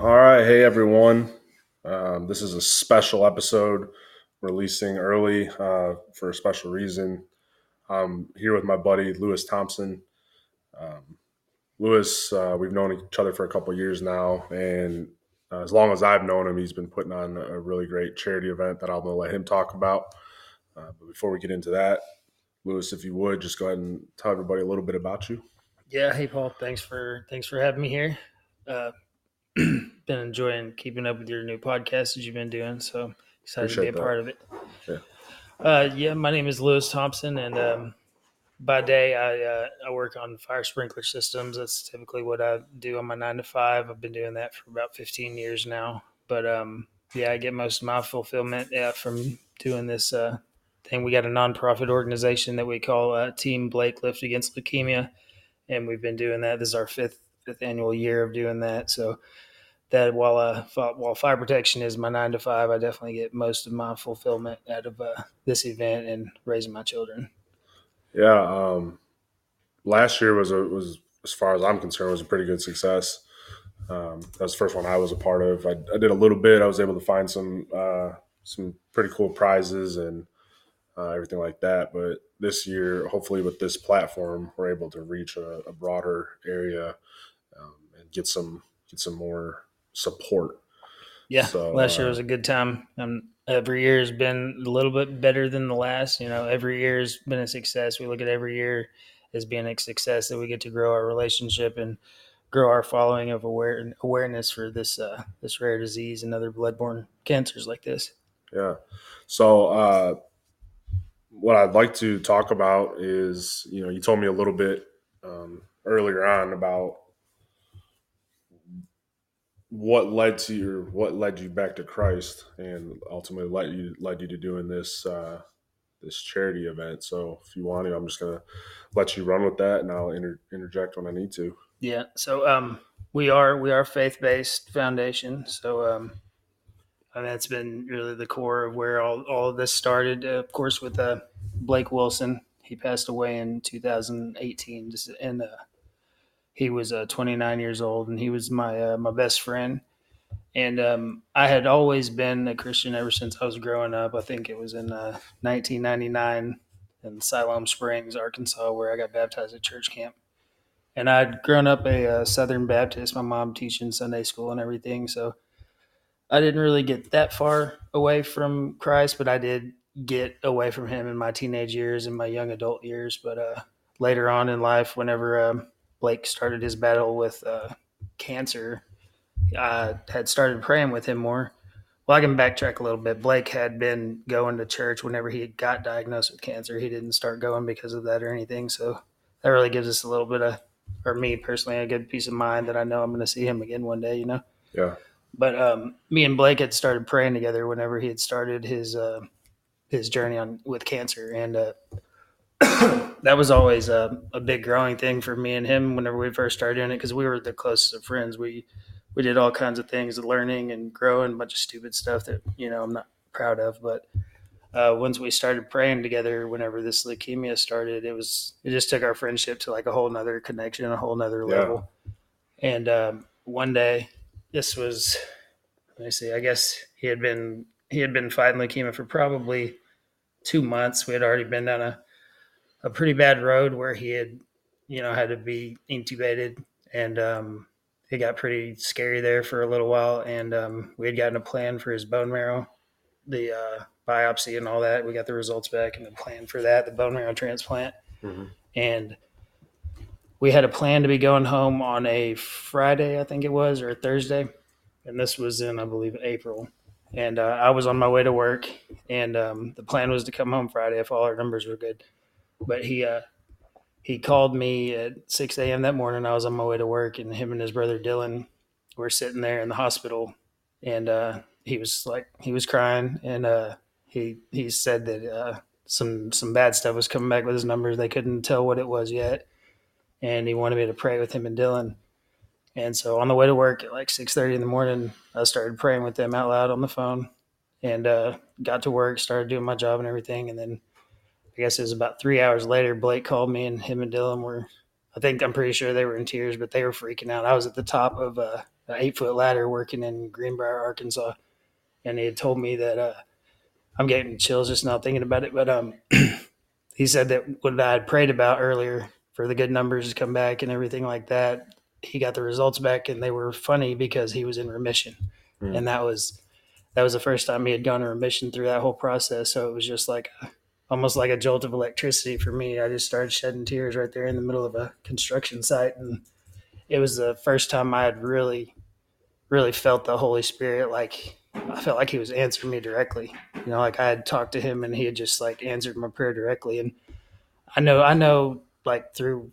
All right, hey everyone. Um, this is a special episode releasing early uh, for a special reason. I'm here with my buddy Louis Thompson. Um, Louis, uh, we've known each other for a couple years now, and uh, as long as I've known him, he's been putting on a really great charity event that I'm going to let him talk about. Uh, but before we get into that, Louis, if you would just go ahead and tell everybody a little bit about you. Yeah, hey Paul, thanks for thanks for having me here. Uh, been enjoying keeping up with your new podcast that you've been doing, so excited Appreciate to be that. a part of it. Yeah. Uh, yeah, my name is Louis Thompson, and um, by day I uh, I work on fire sprinkler systems. That's typically what I do on my nine to five. I've been doing that for about fifteen years now. But um, yeah, I get most of my fulfillment yeah, from doing this uh, thing. We got a nonprofit organization that we call uh, Team Blake Lift Against Leukemia, and we've been doing that. This is our fifth fifth annual year of doing that. So that while uh, while fire protection is my nine to five, I definitely get most of my fulfillment out of uh, this event and raising my children. Yeah, um, last year was a was as far as I'm concerned was a pretty good success. Um, that was the first one I was a part of. I, I did a little bit. I was able to find some uh, some pretty cool prizes and uh, everything like that. But this year, hopefully, with this platform, we're able to reach a, a broader area um, and get some get some more support. Yeah, So, last year uh, was a good time. Um, every year has been a little bit better than the last. You know, every year has been a success. We look at every year as being a success that we get to grow our relationship and grow our following of aware, awareness for this uh, this rare disease and other bloodborne cancers like this. Yeah. So, uh, what I'd like to talk about is, you know, you told me a little bit um, earlier on about what led to your what led you back to Christ, and ultimately led you led you to doing this uh, this charity event. So, if you want to, I'm just gonna let you run with that, and I'll inter- interject when I need to. Yeah. So um, we are we are faith based foundation. So um, I mean, that's been really the core of where all, all of this started. Uh, of course, with uh, Blake Wilson, he passed away in 2018. Just in uh, he was uh, 29 years old, and he was my uh, my best friend. And um, I had always been a Christian ever since I was growing up. I think it was in uh, 1999 in Siloam Springs, Arkansas, where I got baptized at church camp and I'd grown up a uh, Southern Baptist. My mom teaching Sunday school and everything, so I didn't really get that far away from Christ, but I did get away from Him in my teenage years and my young adult years. But uh, later on in life, whenever um, Blake started his battle with uh, cancer, I had started praying with him more. Well, I can backtrack a little bit. Blake had been going to church whenever he got diagnosed with cancer. He didn't start going because of that or anything. So that really gives us a little bit of or me personally, a good peace of mind that I know I'm going to see him again one day, you know. Yeah. But um, me and Blake had started praying together whenever he had started his uh, his journey on with cancer, and uh, that was always a, a big growing thing for me and him whenever we first started doing it because we were the closest of friends. We we did all kinds of things, learning and growing, a bunch of stupid stuff that you know I'm not proud of, but uh, once we started praying together whenever this leukemia started it was it just took our friendship to like a whole nother connection a whole nother Yeah. level and um, one day this was let me see i guess he had been he had been fighting leukemia for probably two months we had already been down a, a pretty bad road where he had you know had to be intubated and um, it got pretty scary there for a little while and um, we had gotten a plan for his bone marrow the uh, biopsy and all that. We got the results back and the plan for that, the bone marrow transplant. Mhm. And we had a plan to be going home on a Friday, I think it was, or a Thursday. And this was in, I believe, April. And uh, I was on my way to work, and um, the plan was to come home Friday if all our numbers were good. But he uh, he called me at 6 a.m. that morning. I was on my way to work, and him and his brother Dylan were sitting there in the hospital, and uh, he was like he was crying, and uh, he he said that uh, some some bad stuff was coming back with his numbers. They couldn't tell what it was yet, and he wanted me to pray with him and Dylan. And so on the way to work at like six thirty in the morning, I started praying with them out loud on the phone, and uh, got to work, started doing my job and everything, and then I guess it was about three hours later. Blake called me, and him and Dylan were. I think I'm pretty sure they were in tears, but they were freaking out. I was at the top of uh, eight foot ladder working in Greenbrier, Arkansas, and he had told me that uh, I'm getting chills just now thinking about it. But um, he said that what I had prayed about earlier for the good numbers to come back and everything like that, he got the results back and they were funny because he was in remission, Mm. and that was that was the first time he had gone to remission through that whole process. So it was just like a, almost like a jolt of electricity for me. I just started shedding tears right there in the middle of a construction site, and it was the first time I had really, really felt the Holy Spirit. Like I felt like He was answering me directly. You know, like I had talked to Him, and He had just like answered my prayer directly. And I know, I know, like through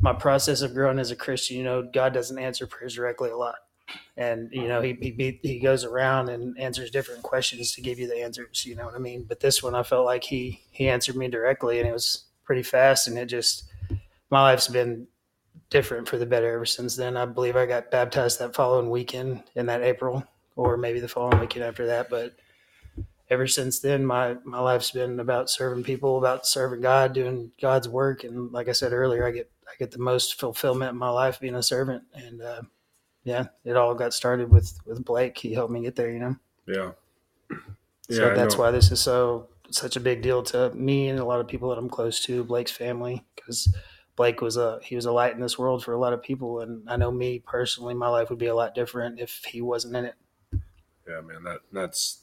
my process of growing as a Christian, you know, God doesn't answer prayers directly a lot and you know he, he he goes around and answers different questions to give you the answers you know what i mean? But this one i felt like he he answered me directly and it was pretty fast and it just my life's been different for the better ever since then. I believe i got baptized that following weekend in that april or maybe the following weekend after that. But ever since then my my life's been about serving people about serving god doing god's work. And like i said earlier i get i get the most fulfillment in my life being a servant. And uh yeah, it all got started with with Blake. He helped me get there, you know. Yeah. So I that's why this is so such a big deal to me and a lot of people that I'm close to, Blake's family, because Blake was a he was a light in this world for a lot of people, and I know me personally, my life would be a lot different if he wasn't in it. Yeah, man. That that's.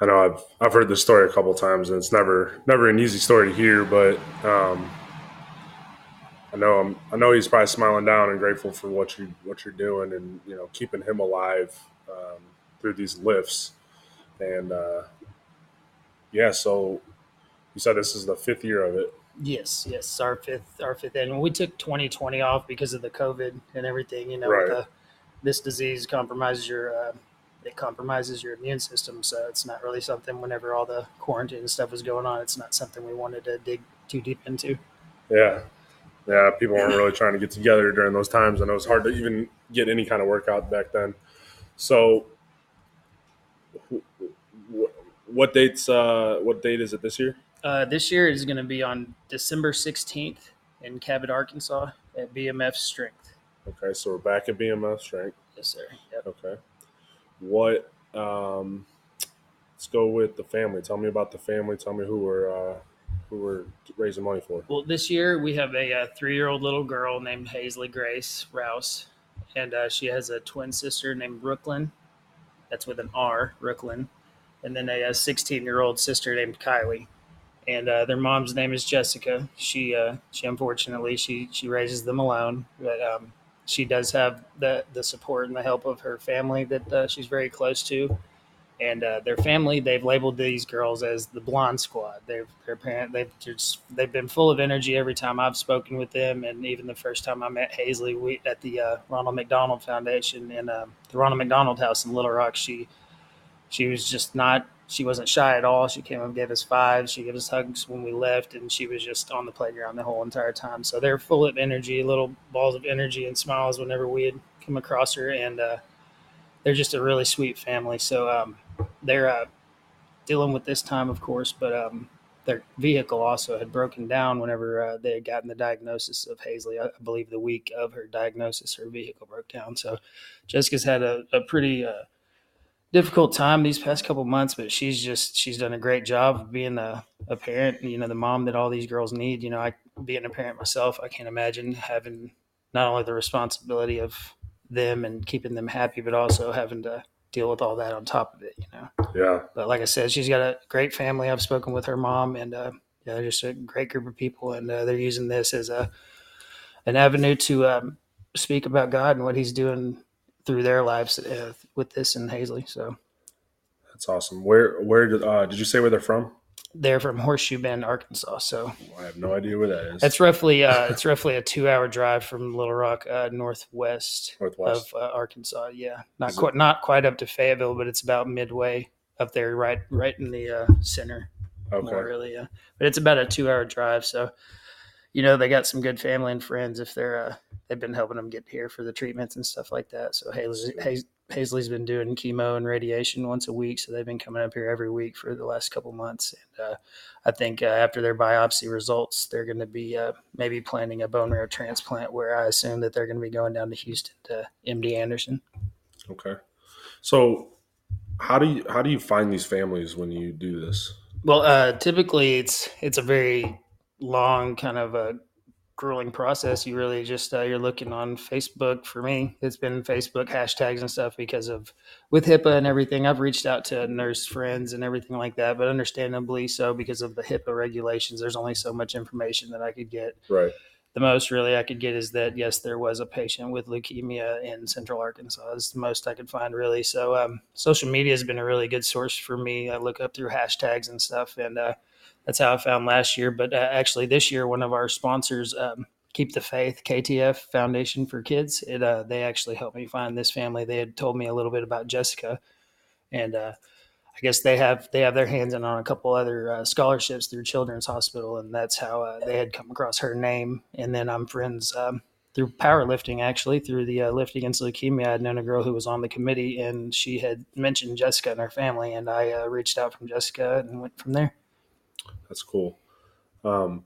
I know I've I've heard this story a couple times, and it's never never an easy story to hear. But um, I know I'm I know he's probably smiling down and grateful for what you what you're doing, and you know keeping him alive um, through these lifts. And uh, yeah, so you said this is the fifth year of it. Yes, yes, our fifth our fifth and we took 2020 off because of the COVID and everything. You know, Right. the, this disease compromises your uh, it compromises your immune system, so it's not really something. Whenever all the quarantine stuff was going on, it's not something we wanted to dig too deep into. Yeah. Yeah, people weren't really trying to get together during those times, and it was hard to even get any kind of workout back then. So, wh- wh- what dates? Uh, what date is it this year? Uh, this year is going to be on December 16th in Cabot, Arkansas, at BMF Strength. Okay, so we're back at BMF strength. Yes, sir. Yep. Okay, what? Um, let's go with the family. Tell me about the family. Tell me who we're uh, who we're raising money for. Well, this year we have a, uh three-year-old little girl named Hazley Grace Rouse, and uh, she has a twin sister named Brooklyn. That's with an R, Brooklyn, and then a 16-year-old sister named Kylie. And uh, their mom's name is Jessica. She uh, she unfortunately she she raises them alone, but um, she does have the the support and the help of her family that uh, she's very close to and uh, their family they've labeled these girls as the blonde squad. They've their parent they've just they've been full of energy every time i've spoken with them and even the first time i met hazley we at the uh, ronald mcdonald foundation in um, the ronald mcdonald house in little rock she she was just not she wasn't shy at all. She came and gave us fives. She gave us hugs when we left and she was just on the playground the whole entire time. So they're full of energy little balls of energy and smiles whenever we had come across her and uh, they're just a really sweet family. So um, they're uh, dealing with this time, of course, but um, their vehicle also had broken down whenever uh, they had gotten the diagnosis of Hazley. I believe the week of her diagnosis, her vehicle broke down. So Jessica's had a, a pretty uh, difficult time these past couple months, but she's just she's done a great job of being a, a parent. You know, the mom that all these girls need. You know, I being a parent myself, I can't imagine having not only the responsibility of them and keeping them happy, but also having to deal with all that on top of it. You know. Yeah, But like I said, she's got a great family. I've spoken with her mom, and uh, yeah, they're just a great group of people, and uh, they're using this as a an avenue to um, speak about God and what He's doing through their lives uh, with this and Hazley. So that's awesome. Where where did uh, did you say where they're from? They're from Horseshoe Bend, Arkansas. So I have no idea where that is. it's roughly uh, it's roughly a two hour drive from Little Rock, uh, northwest northwest. of uh, Arkansas. Yeah, not Is it- quite not quite up to Fayetteville, but it's about midway up there, right right in the uh, center. okay. more really yeah but it's about a two hour drive so you know they got some good family and friends if they're uh, they've been helping them get here for the treatments and stuff like that. So Hazley, Hazley's been doing chemo and radiation once a week, so they've been coming up here every week for the last couple months. And uh, I think uh, after their biopsy results, they're going to be uh, maybe planning a bone marrow transplant. Where I assume that they're going to be going down to Houston to MD Anderson. Okay, so how do you how do you find these families when you do this? Well, uh, typically it's it's a very long kind of a grueling process. You really just uh, you're looking on Facebook. For me, it's been Facebook hashtags and stuff because of with HIPAA and everything. I've reached out to nurse friends and everything like that, but understandably so because of the HIPAA regulations. There's only so much information that I could get. Right. The most really I could get is that yes, there was a patient with leukemia in Central Arkansas. Is the most I could find really. So um, social media has been a really good source for me. I look up through hashtags and stuff, and uh, that's how I found last year. But uh, actually, this year, one of our sponsors, um, Keep the Faith KTF Foundation for Kids, it uh, they actually helped me find this family. They had told me a little bit about Jessica, and uh, I guess they have they have their hands in on a couple other uh, scholarships through Children's Hospital, and that's how uh, they had come across her name. And then I'm friends. Um, through powerlifting, actually, through the uh, Lift Against Leukemia, I had known a girl who was on the committee, and she had mentioned Jessica and her family, and I reached out from Jessica and went from there. That's cool. Um,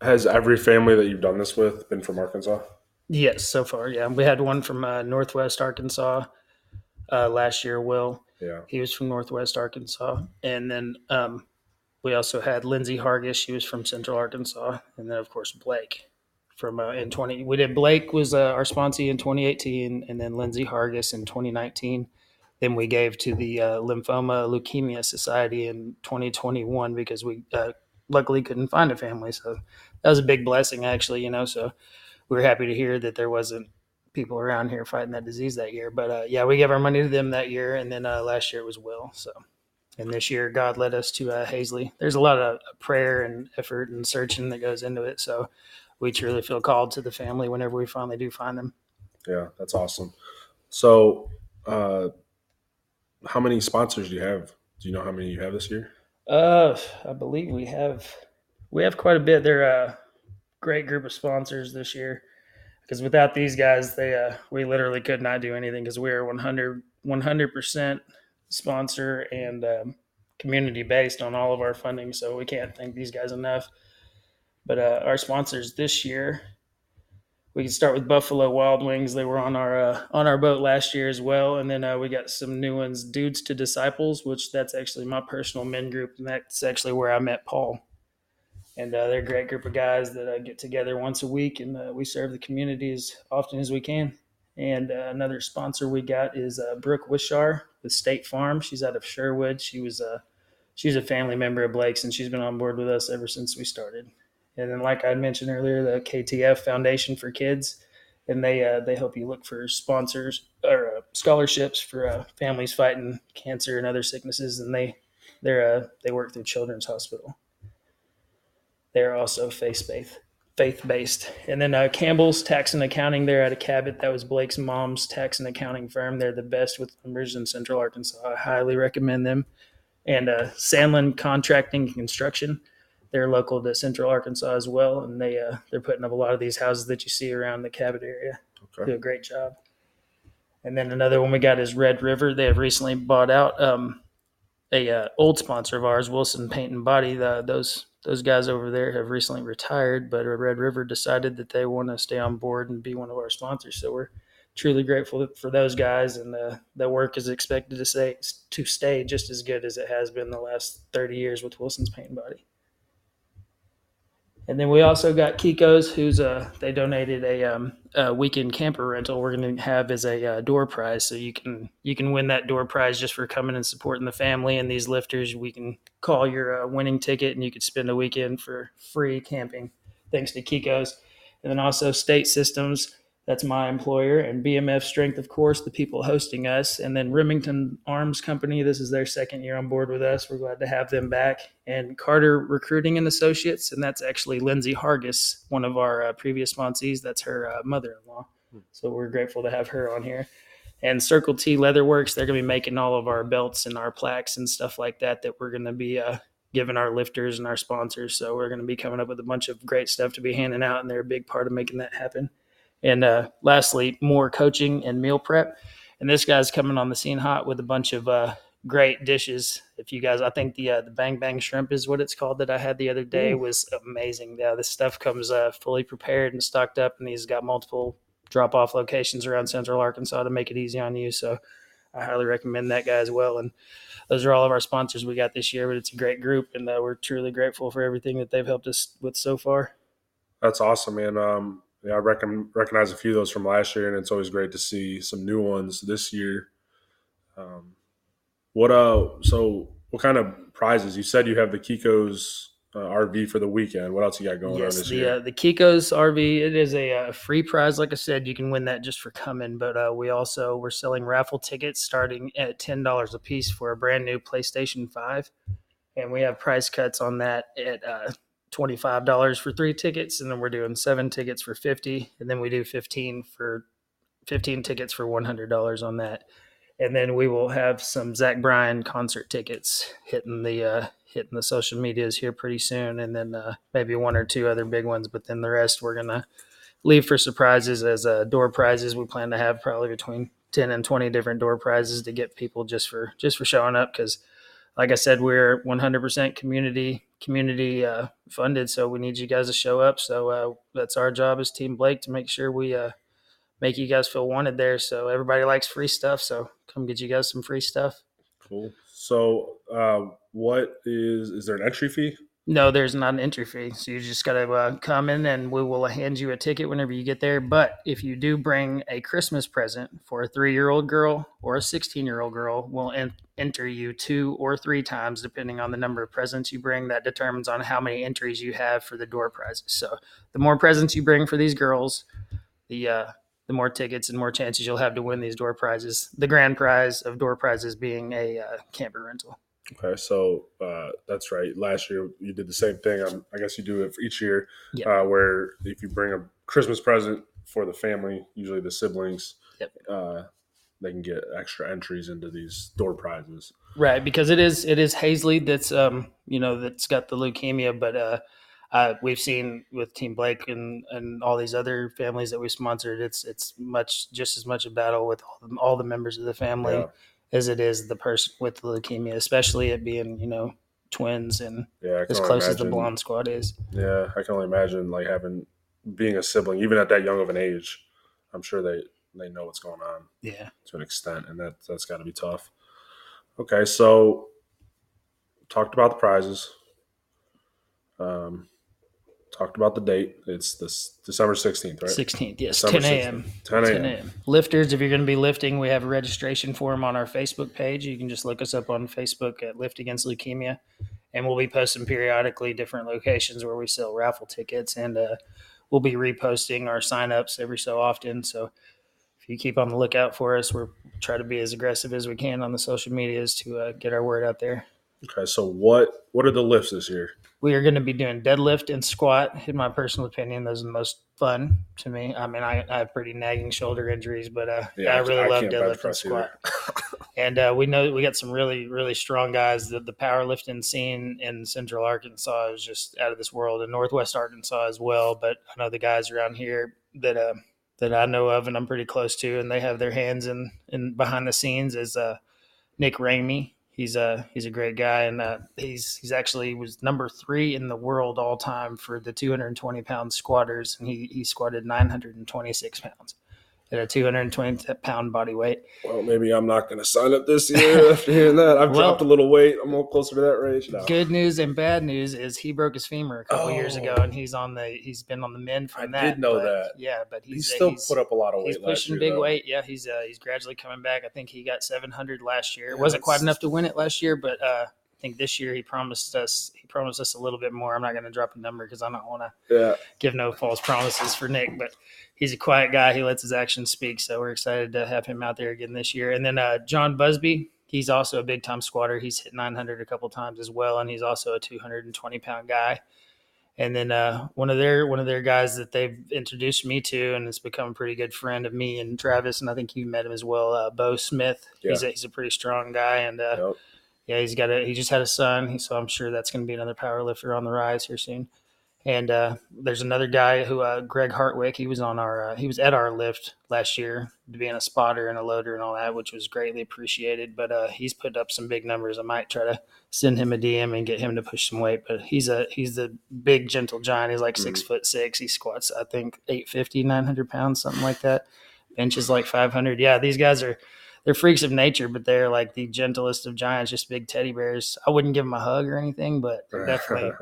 has every family that you've done this with been from Arkansas? Yes, so far, yeah. We had one from uh, Northwest Arkansas uh, last year. Will, yeah, he was from Northwest Arkansas, and then um, we also had Lindsay Hargis. She was from Central Arkansas, and then of course Blake from uh, in twenty. We did Blake was uh, our sponsee in twenty eighteen, and then Lindsay Hargis in twenty nineteen then we gave to the uh, Lymphoma Leukemia Society in 2021 because we uh, luckily couldn't find a family. So that was a big blessing, actually, you know. So we were happy to hear that there wasn't people around here fighting that disease that year. But uh, yeah, we gave our money to them that year. And then uh, last year it was Will. So, and this year God led us to uh, Hazley. There's a lot of prayer and effort and searching that goes into it. So we truly feel called to the family whenever we finally do find them. Yeah, that's awesome. So, uh, how many sponsors do you have? Do you know how many you have this year? Uh, I believe we have we have quite a bit. They're a great group of sponsors this year because without these guys, they uh, we literally could not do anything because we are 100 percent sponsor and um, community based on all of our funding. So we can't thank these guys enough. But uh, our sponsors this year we can start with Buffalo Wild Wings. They were on our uh, on our boat last year as well, and then uh, we got some new ones, Dudes to Disciples, which that's actually my personal men group, and that's actually where I met Paul. And uh, they're a great group of guys that uh, get together once a week, and uh, we serve the community as often as we can. And uh, another sponsor we got is Brooke Wishar with State Farm. She's out of Sherwood. She was a she's a family member of Blake's, and she's been on board with us ever since we started. And then, like I mentioned earlier, the KTF Foundation for Kids, and they uh, they help you look for sponsors or uh, scholarships for uh, families fighting cancer and other sicknesses, and they they're uh, they work through Children's Hospital. They're also faith based faith based, and then uh, Campbell's Tax and Accounting. They're out of Cabot. That was Blake's mom's tax and accounting firm. They're the best with numbers in Central Arkansas. I highly recommend them. And uh, Sandlin Contracting and Construction they're local to Central Arkansas as well, and they uh, they're putting up a lot of these houses that you see around the Cabot area. Okay. Do a great job. And then another one we got is Red River. They have recently bought out um, a uh, old sponsor of ours, Wilson Paint and Body. The, those those guys over there have recently retired, but Red River decided that they want to stay on board and be one of our sponsors. So we're truly grateful for those guys, and the the work is expected to stay to stay just as good as it has been the last thirty years with Wilson's Paint and Body. And then we also got Kiko's, who's uh they donated a um a weekend camper rental. We're going to have as a uh, door prize, so you can you can win that door prize just for coming and supporting the family and these lifters. We can call your uh, winning ticket, and you could spend a weekend for free camping, thanks to Kiko's. And then also State Systems that's my employer, and BMF Strength, of course, the people hosting us, and then Remington Arms Company. This is their second year on board with us. We're glad to have them back, and Carter Recruiting and Associates, and that's actually Lindsay Hargis, one of our uh, previous sponsees. That's her uh, mother-in-law, so we're grateful to have her on here. And Circle T Leatherworks, they're going to be making all of our belts and our plaques and stuff like that that we're going to be uh, given our lifters and our sponsors. So we're going to be coming up with a bunch of great stuff to be handing out, and they're a big part of making that happen. And uh, lastly, more coaching and meal prep. And this guy's coming on the scene hot with a bunch of uh, great dishes. If you guys, I think the uh, the Bang Bang Shrimp is what it's called that I had the other day Ooh. was amazing. Yeah, this stuff comes uh, fully prepared and stocked up, and he's got multiple drop off locations around Central Arkansas to make it easy on you. So I highly recommend that guy as well. And those are all of our sponsors we got this year, but it's a great group, and uh, we're truly grateful for everything that they've helped us with so far. That's awesome, man. Um, yeah, I reckon, recognize a few of those from last year, and it's always great to see some new ones this year. Um, what uh? So, what kind of prizes? You said you have the Kiko's uh, RV for the weekend. What else you got going on yes, this the year? uh, the Kiko's RV. It is a, uh free prize. Like I said, you can win that just for coming. But uh, we also we're selling raffle tickets starting at ten dollars a piece for a brand new PlayStation Five, and we have price cuts on that at uh, twenty five dollars for three tickets, and then we're doing seven tickets for fifty, and then we do fifteen for fifteen tickets for one hundred dollars on that. And then we will have some Zach Bryan concert tickets hitting the uh, hitting the social medias here pretty soon, and then uh, maybe one or two other big ones. But then the rest we're gonna leave for surprises as uh, door prizes. We plan to have probably between ten and twenty different door prizes to get people just for just for showing up because, like I said, we're one hundred percent community community uh, funded, so we need you guys to show up. So uh, that's our job as Team Blake to make sure we uh, make you guys feel wanted there. So everybody likes free stuff, so come get you guys some free stuff. Cool. So, uh, what is is there an entry fee? No, there's not an entry fee. So you just got to uh, come in and we will hand you a ticket whenever you get there. But if you do bring a Christmas present for a three year old girl or a 16 year old girl, we'll en- enter you two or three times, depending on the number of presents you bring. That determines on how many entries you have for the door prizes. So the more presents you bring for these girls, the uh, the more tickets and more chances you'll have to win these door prizes. The grand prize of door prizes being a uh, camper rental. Okay, so uh, that's right. Last year you did the same thing. Um, I guess you do it for each year, Yep. uh, where if you bring a Christmas present for the family, usually the siblings, Yep. uh, they can get extra entries into these door prizes. Right, because it is it is Hazley that's um you know that's got the leukemia, but uh, uh we've seen with Team Blake and and all these other families that we sponsored, it's it's much just as much a battle with all the, all the members of the family Yeah. As it is the person with the leukemia, especially it being you know twins and Yeah, as close as the imagine- blonde squad is. Yeah, I can only imagine like having being a sibling, even at that young of an age. I'm sure they they know what's going on Yeah, to an extent, and that that's got to be tough. Okay, so talked about the prizes. Um, talked about the date. It's this December sixteenth, right? sixteenth, yes, December ten a.m. 10 10 a.m. a.m. Lifters, if you're going to be lifting, we have a registration form on our Facebook page. You can just look us up on Facebook at Lift Against Leukemia, and we'll be posting periodically different locations where we sell raffle tickets, and uh, we'll be reposting our signups every so often. So if you keep on the lookout for us, we're try to be as aggressive as we can on the social medias to uh, get our word out there. Okay, so what what are the lifts this year? We are going to be doing deadlift and squat. In my personal opinion, those are the most fun to me. I mean, I, I have pretty nagging shoulder injuries, but uh, I really love deadlift and squat. And uh, we know we got some really, really strong guys. The, the powerlifting scene in Central Arkansas is just out of this world, and Northwest Arkansas as well. But I know the guys around here that uh, that I know of, and I'm pretty close to, and they have their hands in, in behind the scenes. Is uh, Nick Ramey. He's a he's a great guy, and uh, he's he's actually was number three in the world all time for the 220 pound squatters, and he he squatted 926 pounds at a 220 pound body weight. Well, maybe I'm not going to sign up this year after hearing that. I've Well- dropped a little weight. I'm a little closer to that range now. Good news and bad news is he broke his femur a couple years ago, Oh. and he's on the he's been on the mend from I that. did know but- that. Yeah, but He he's still he's, put up a lot of weight. he's pushing year, big though. weight. Yeah, he's uh, he's gradually coming back. I think he got 700 last year. It wasn't quite enough to win it last year, but uh, I think this year he promised us he promised us a little bit more. I'm not going to drop a number because I don't want to Yeah, give no false promises for Nick, but he's a quiet guy. He lets his actions speak. So we're excited to have him out there again this year. And then uh, John Busby, he's also a big time squatter. He's hit 900 a couple times as well, and he's also a 220 pound guy. And then uh, one of their one of their guys that they've introduced me to, and has become a pretty good friend of me and Travis, and I think you met him as well. Uh, Bo Smith, he's a, he's a pretty strong guy, and uh, yep. Yeah, he's got a he just had a son, so I'm sure that's going to be another power lifter on the rise here soon. And uh, there's another guy who uh, Greg Hartwick. He was on our uh, he was at our lift last year, being a spotter and a loader and all that, which was greatly appreciated. But uh, he's put up some big numbers. I might try to send him a DM and get him to push some weight. But he's a he's the big gentle giant. He's like six foot six. He squats I think 850, 900 pounds, something like that. Benches like 500. Yeah, these guys are they're freaks of nature, but they're like the gentlest of giants, just big teddy bears. I wouldn't give them a hug or anything, but definitely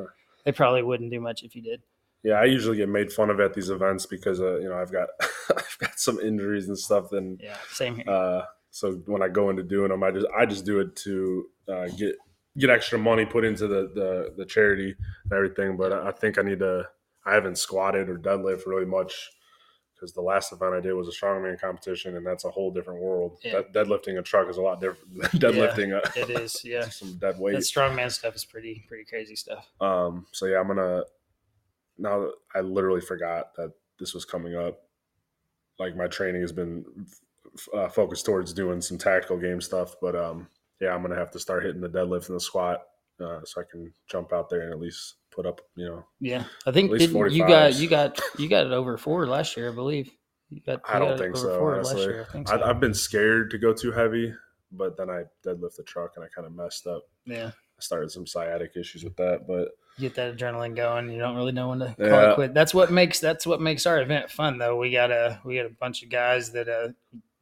they probably wouldn't do much if you did. Yeah, I usually get made fun of at these events because uh, you know I've got I've got some injuries and stuff. And yeah, same here. Uh, so when I go into doing them, I just I just do it to uh, get get extra money put into the, the the charity and everything. But I think I need to. I haven't squatted or deadlift really much because the last event I did was a strongman competition, and that's a whole different world. Yeah. deadlifting a truck is a lot different than deadlifting. Yeah, a, it is, yeah. some dead weight. That strongman stuff is pretty pretty crazy stuff. Um. So yeah, I'm gonna. Now I literally forgot that this was coming up. Like my training has been uh, focused towards doing some tactical game stuff, but um, yeah, I'm gonna have to start hitting the deadlift and the squat uh, so I can jump out there and at least put up, you know. Yeah, I think you got you got you got it over four last year, I believe. You got, you I don't think so. Honestly, year, I think so. I, have been scared to go too heavy, but then I deadlift the truck and I kind of messed up. Yeah, I started some sciatic issues with that, but get that adrenaline going. You don't really know when to call yeah. it quit. That's what makes that's what makes our event fun, though. We got a we got a bunch of guys that uh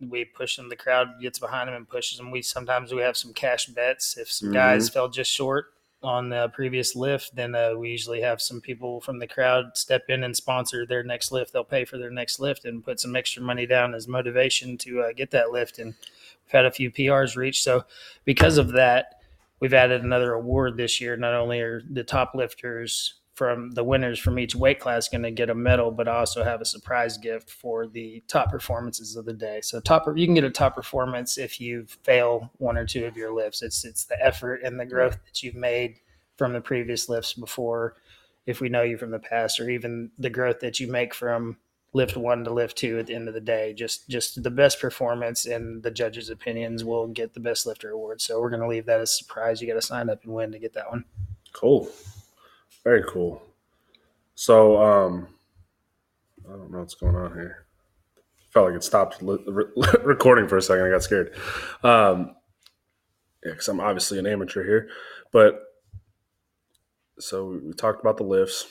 we push them. The crowd gets behind them and pushes them. We sometimes we have some cash bets. If some mm-hmm. guys fell just short, on the previous lift, then uh, we usually have some people from the crowd step in and sponsor their next lift. They'll pay for their next lift and put some extra money down as motivation to uh, get that lift. And we've had a few PRs reached. So because of that, we've added another award this year. Not only are the top lifters from the winners from each weight class going to get a medal, but I also have a surprise gift for the top performances of the day. So top, you can get a top performance if you fail one or two of your lifts. It's it's the effort and the growth that you've made from the previous lifts before, if we know you from the past, or even the growth that you make from lift one to lift two at the end of the day. Just just the best performance in the judges' opinions will get the best lifter award. So we're going to leave that as a surprise. You got to sign up and win to get that one. Cool. Very cool. So, um, I don't know what's going on here. Felt like it stopped li- re- recording for a second. I got scared. Um, yeah, because I'm obviously an amateur here. But so we talked about the lifts,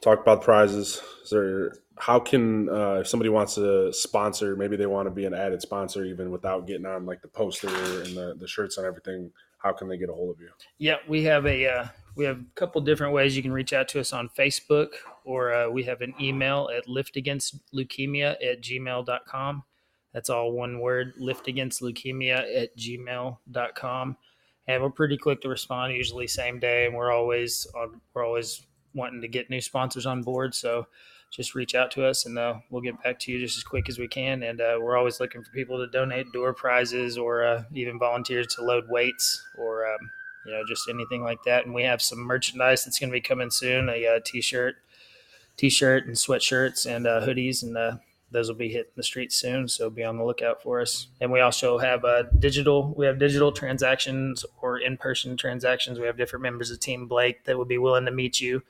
talked about prizes. Is there how can uh, if somebody wants to sponsor, maybe they want to be an added sponsor even without getting on like the poster and the, the shirts and everything? How can they get a hold of you? Yeah, we have a uh, we have a couple different ways you can reach out to us on Facebook, or uh, we have an email at liftagainstleukemia at gmail.com. That's all one word, liftagainstleukemia at gmail.com. And we're pretty quick to respond, usually same day, and we're always on, we're always wanting to get new sponsors on board. So just reach out to us, and uh, we'll get back to you just as quick as we can. And uh, we're always looking for people to donate door prizes or uh, even volunteers to load weights or um, you know, just anything like that. And we have some merchandise that's going to be coming soon: a uh, t-shirt, t-shirt, and sweatshirts and uh, hoodies, and uh, those will be hitting the streets soon. So be on the lookout for us. And we also have digital. We have digital transactions or in-person transactions. We have different members of Team Blake that would be willing to meet you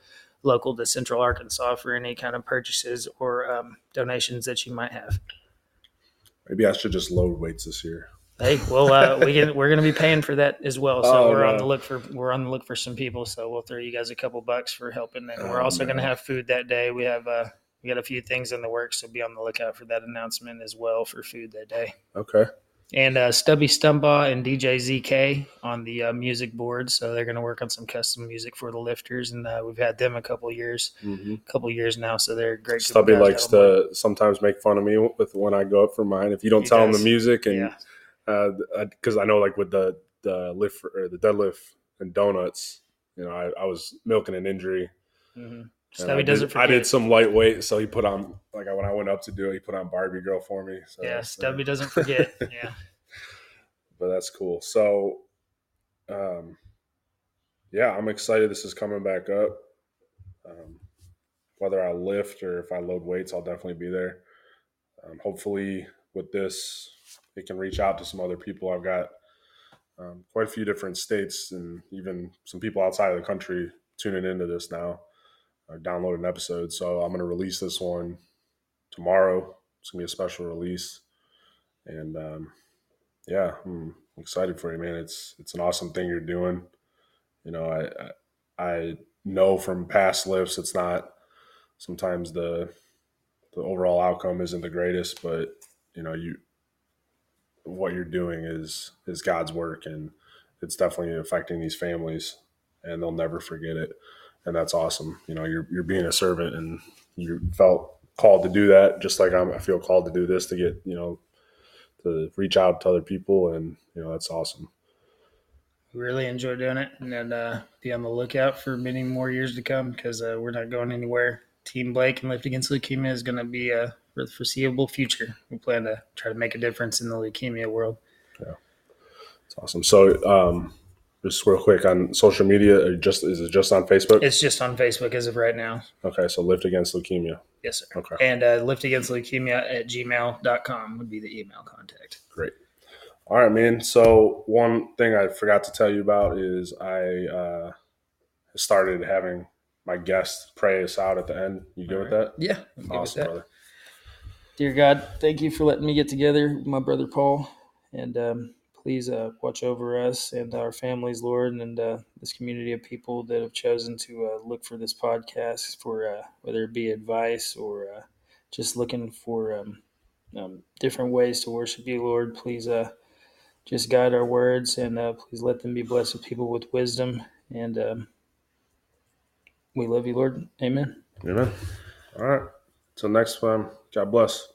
local to Central Arkansas for any kind of purchases or um, donations that you might have. Maybe I should just load weights this year. Hey, well, uh, we can, we're going to be paying for that as well. So oh, we're on the look for we're on the look for some people. So we'll throw you guys a couple bucks for helping, and we're oh, also going to have food that day. We have uh, we got a few things in the works, so be on the lookout for that announcement as well for food that day. Okay. And uh, Stubby Stumbaugh and DJ ZK on the uh, music board, so they're going to work on some custom music for the lifters, and uh, we've had them a couple years, mm-hmm. couple years now, so they're great. Stubby likes to sometimes make fun of me with when I go up for mine. If you don't he tell does. him the music and. Yeah because uh, I know like with the the lift or the deadlift and donuts, you know, I, I was milking an injury. Mm-hmm. Stubby doesn't. Forget. I did some lightweight, so he put on like when I went up to do it, he put on Barbie Girl for me. So, yeah, Stubby doesn't forget. yeah, but that's cool. So, um, yeah, I'm excited. This is coming back up. Um, whether I lift or if I load weights, I'll definitely be there. Um, hopefully, with this it can reach out to some other people. I've got um, quite a few different states and even some people outside of the country tuning into this now or downloading episode. So I'm going to release this one tomorrow. It's going to be a special release. And um, yeah, I'm excited for you, man. It's it's an awesome thing you're doing. You know, I, I know from past lifts it's not sometimes the the overall outcome isn't the greatest, but you know, you what you're doing is is God's work, and it's definitely affecting these families, and they'll never forget it, and that's awesome. You know, you're you're being a servant, and you felt called to do that, just like I'm, I feel called to do this to get you know to reach out to other people, and you know that's awesome. Really enjoy doing it, and uh, be on the lookout for many more years to come because uh, we're not going anywhere. Team Blake and Lift Against Leukemia is going to be uh, for the foreseeable future. We plan to try to make a difference in the leukemia world. Yeah, it's awesome. So, um, just real quick on social media, just is it just on Facebook? It's just on Facebook as of right now. Okay, so Lift Against Leukemia. Yes, sir. Okay. And uh, lift against leukemia at gmail.com would be the email contact. Great. All right, man. So one thing I forgot to tell you about is I uh, started having my guests pray us out at the end. You good with that? Yeah. I'm good with Awesome, that. brother. Dear God, thank you for letting me get together with my brother Paul. And um, please uh, watch over us and our families, Lord, and uh, this community of people that have chosen to uh, look for this podcast for uh, whether it be advice or uh, just looking for um, um, different ways to worship you, Lord. Please uh, just guide our words and please let them be blessed with people with wisdom. And um, we love you, Lord. Amen. Amen. All right. Till next time. God bless.